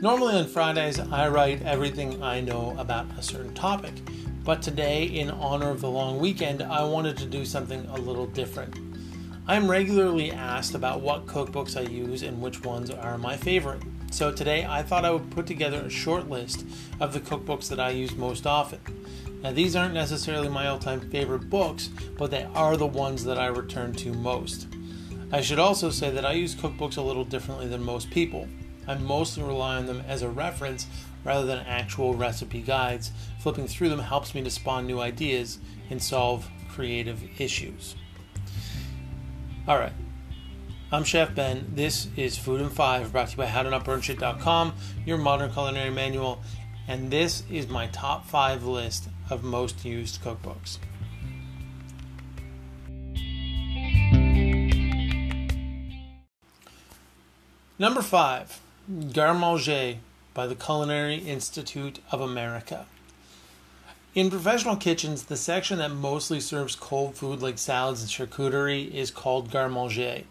Normally on Fridays, I write everything I know about a certain topic, but today, in honor of the long weekend, I wanted to do something a little different. I am regularly asked about what cookbooks I use and which ones are my favorite. So today I thought I would put together a short list of the cookbooks that I use most often. Now, these aren't necessarily my all time favorite books, but they are the ones that I return to most. I should also say that I use cookbooks a little differently than most people. I mostly rely on them as a reference rather than actual recipe guides. Flipping through them helps me to spawn new ideas and solve creative issues. Alright, I'm Chef Ben. This is Food and Five, brought to you by HowToNotBurnShit.com, your modern culinary manual, and this is my top five list of most used cookbooks. Number five, Garde Manger by the Culinary Institute of America. In professional kitchens, the section that mostly serves cold food like salads and charcuterie is called garde manger.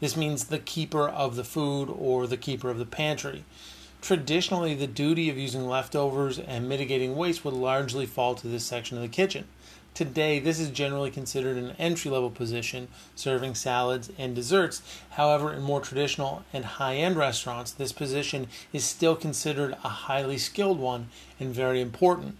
This means the keeper of the food or the keeper of the pantry. Traditionally, the duty of using leftovers and mitigating waste would largely fall to this section of the kitchen. Today, this is generally considered an entry level position, serving salads and desserts. However, in more traditional and high end restaurants, this position is still considered a highly skilled one and very important.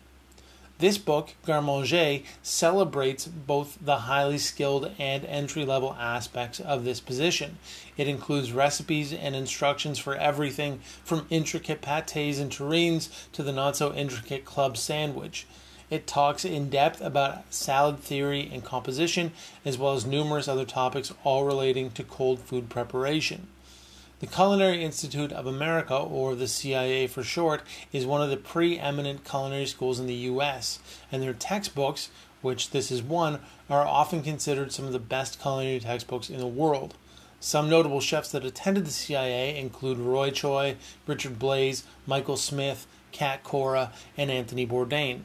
This book, Garde Manger, celebrates both the highly skilled and entry level aspects of this position. It includes recipes and instructions for everything from intricate pates and terrines to the not so intricate club sandwich. It talks in depth about salad theory and composition, as well as numerous other topics, all relating to cold food preparation. The Culinary Institute of America, or the CIA for short, is one of the preeminent culinary schools in the U.S., and their textbooks, which this is one, are often considered some of the best culinary textbooks in the world. Some notable chefs that attended the CIA include Roy Choi, Richard Blais, Michael Smith, Cat Cora, and Anthony Bourdain.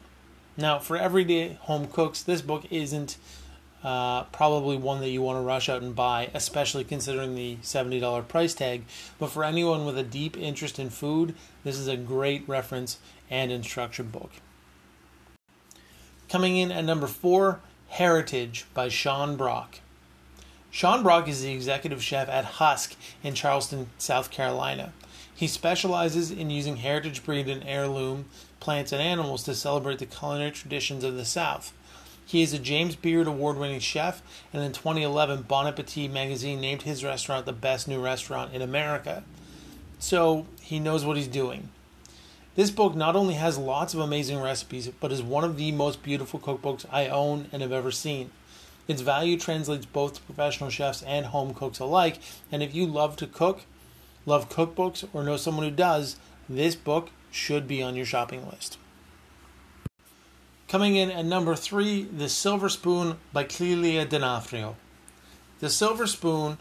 Now, for everyday home cooks, this book isn't uh, probably one that you want to rush out and buy, especially considering the $70 price tag. But for anyone with a deep interest in food, this is a great reference and instruction book. Coming in at number four, Heritage by Sean Brock. Sean Brock is the executive chef at Husk in Charleston, South Carolina. He specializes in using heritage breed and heirloom plants and animals to celebrate the culinary traditions of the South. He is a James Beard award winning chef, and in 2011, Bon Appetit magazine named his restaurant the best new restaurant in America. So he knows what he's doing. This book not only has lots of amazing recipes, but is one of the most beautiful cookbooks I own and have ever seen. Its value translates both to professional chefs and home cooks alike, and if you love to cook, love cookbooks, or know someone who does, this book should be on your shopping list. Coming in at number three, The Silver Spoon by Clelia D'Onofrio. The Silver Spoon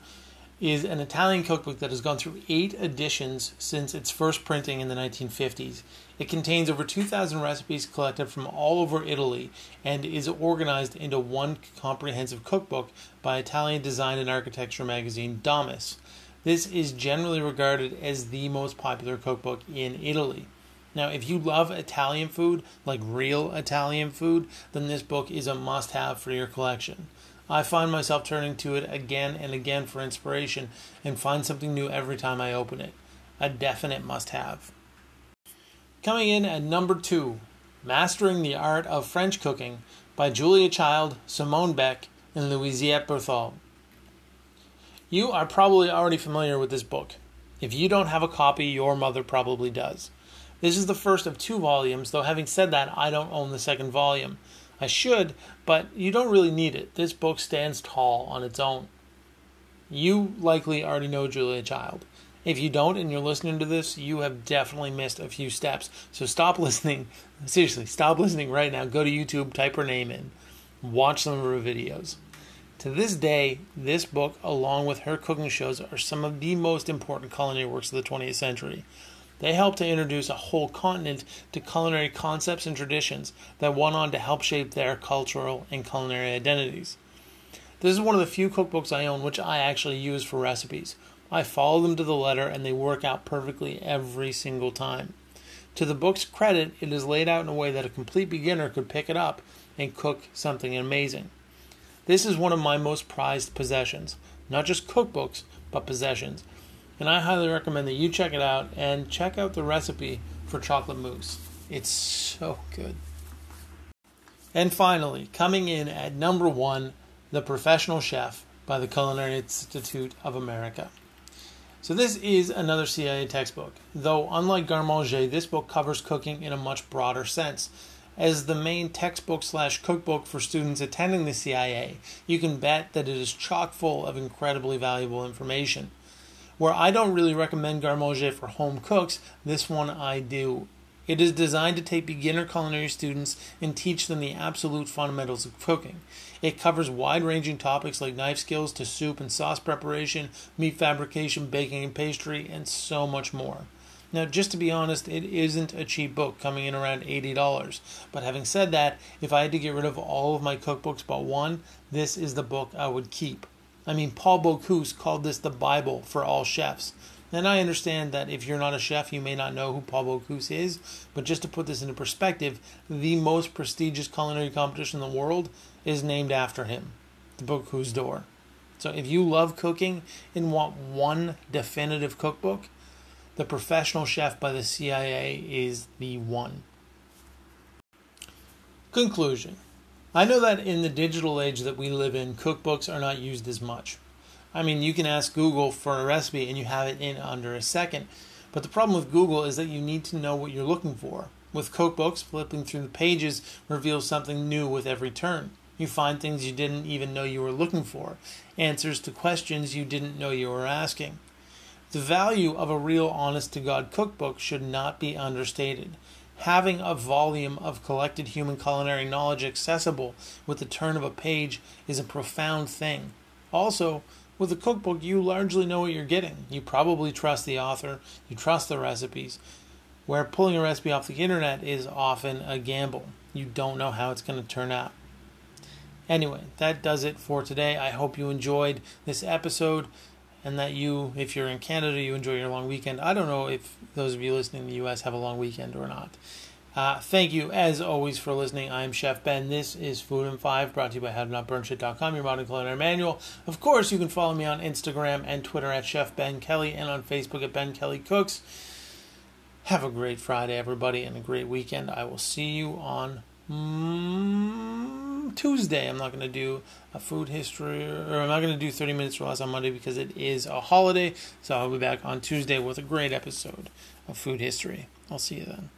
is an Italian cookbook that has gone through eight editions since its first printing in the 1950s. It contains over 2,000 recipes collected from all over Italy and is organized into one comprehensive cookbook by Italian design and architecture magazine Domus. This is generally regarded as the most popular cookbook in Italy. Now, if you love Italian food, like real Italian food, then this book is a must have for your collection. I find myself turning to it again and again for inspiration and find something new every time I open it. A definite must have. Coming in at number two, Mastering the Art of French Cooking by Julia Child, Simone Beck, and Louisette Bertholle. You are probably already familiar with this book. If you don't have a copy, your mother probably does. This is the first of two volumes, though having said that, I don't own the second volume. I should, but you don't really need it. This book stands tall on its own. You likely already know Julia Child. If you don't and you're listening to this, you have definitely missed a few steps. So stop listening. Seriously, stop listening right now. Go to YouTube, type her name in, watch some of her videos. To this day, this book, along with her cooking shows, are some of the most important culinary works of the 20th century. They helped to introduce a whole continent to culinary concepts and traditions that went on to help shape their cultural and culinary identities. This is one of the few cookbooks I own which I actually use for recipes. I follow them to the letter and they work out perfectly every single time. To the book's credit, it is laid out in a way that a complete beginner could pick it up and cook something amazing. This is one of my most prized possessions, not just cookbooks, but possessions. And I highly recommend that you check it out and check out the recipe for chocolate mousse. It's so good. And finally, coming in at number one, The Professional Chef by the Culinary Institute of America. So, this is another CIA textbook, though, unlike Garde Manger, this book covers cooking in a much broader sense. As the main textbook slash cookbook for students attending the CIA, you can bet that it is chock full of incredibly valuable information. Where I don't really recommend Garde for home cooks, this one I do. It is designed to take beginner culinary students and teach them the absolute fundamentals of cooking. It covers wide ranging topics like knife skills to soup and sauce preparation, meat fabrication, baking and pastry, and so much more. Now, just to be honest, it isn't a cheap book, coming in around $80. But having said that, if I had to get rid of all of my cookbooks but one, this is the book I would keep. I mean, Paul Bocuse called this the Bible for all chefs. And I understand that if you're not a chef, you may not know who Paul Bocuse is, but just to put this into perspective, the most prestigious culinary competition in the world is named after him, the Bocuse d'Or. So if you love cooking and want one definitive cookbook, The Professional Chef by the CIA is the one. Conclusion I know that in the digital age that we live in, cookbooks are not used as much. I mean, you can ask Google for a recipe and you have it in under a second. But the problem with Google is that you need to know what you're looking for. With cookbooks, flipping through the pages reveals something new with every turn. You find things you didn't even know you were looking for, answers to questions you didn't know you were asking. The value of a real honest to God cookbook should not be understated. Having a volume of collected human culinary knowledge accessible with the turn of a page is a profound thing. Also, with a cookbook, you largely know what you're getting. You probably trust the author, you trust the recipes. Where pulling a recipe off the internet is often a gamble. You don't know how it's going to turn out. Anyway, that does it for today. I hope you enjoyed this episode and that you, if you're in Canada, you enjoy your long weekend. I don't know if those of you listening in the US have a long weekend or not. Uh, thank you, as always, for listening. I'm Chef Ben. This is Food and Five, brought to you by HowToNotBurnShit.com, your modern culinary manual. Of course, you can follow me on Instagram and Twitter at Chef Ben Kelly and on Facebook at Ben Kelly Cooks. Have a great Friday, everybody, and a great weekend. I will see you on mm, Tuesday. I'm not going to do a food history, or I'm not going to do 30 minutes or less on Monday because it is a holiday. So I'll be back on Tuesday with a great episode of food history. I'll see you then.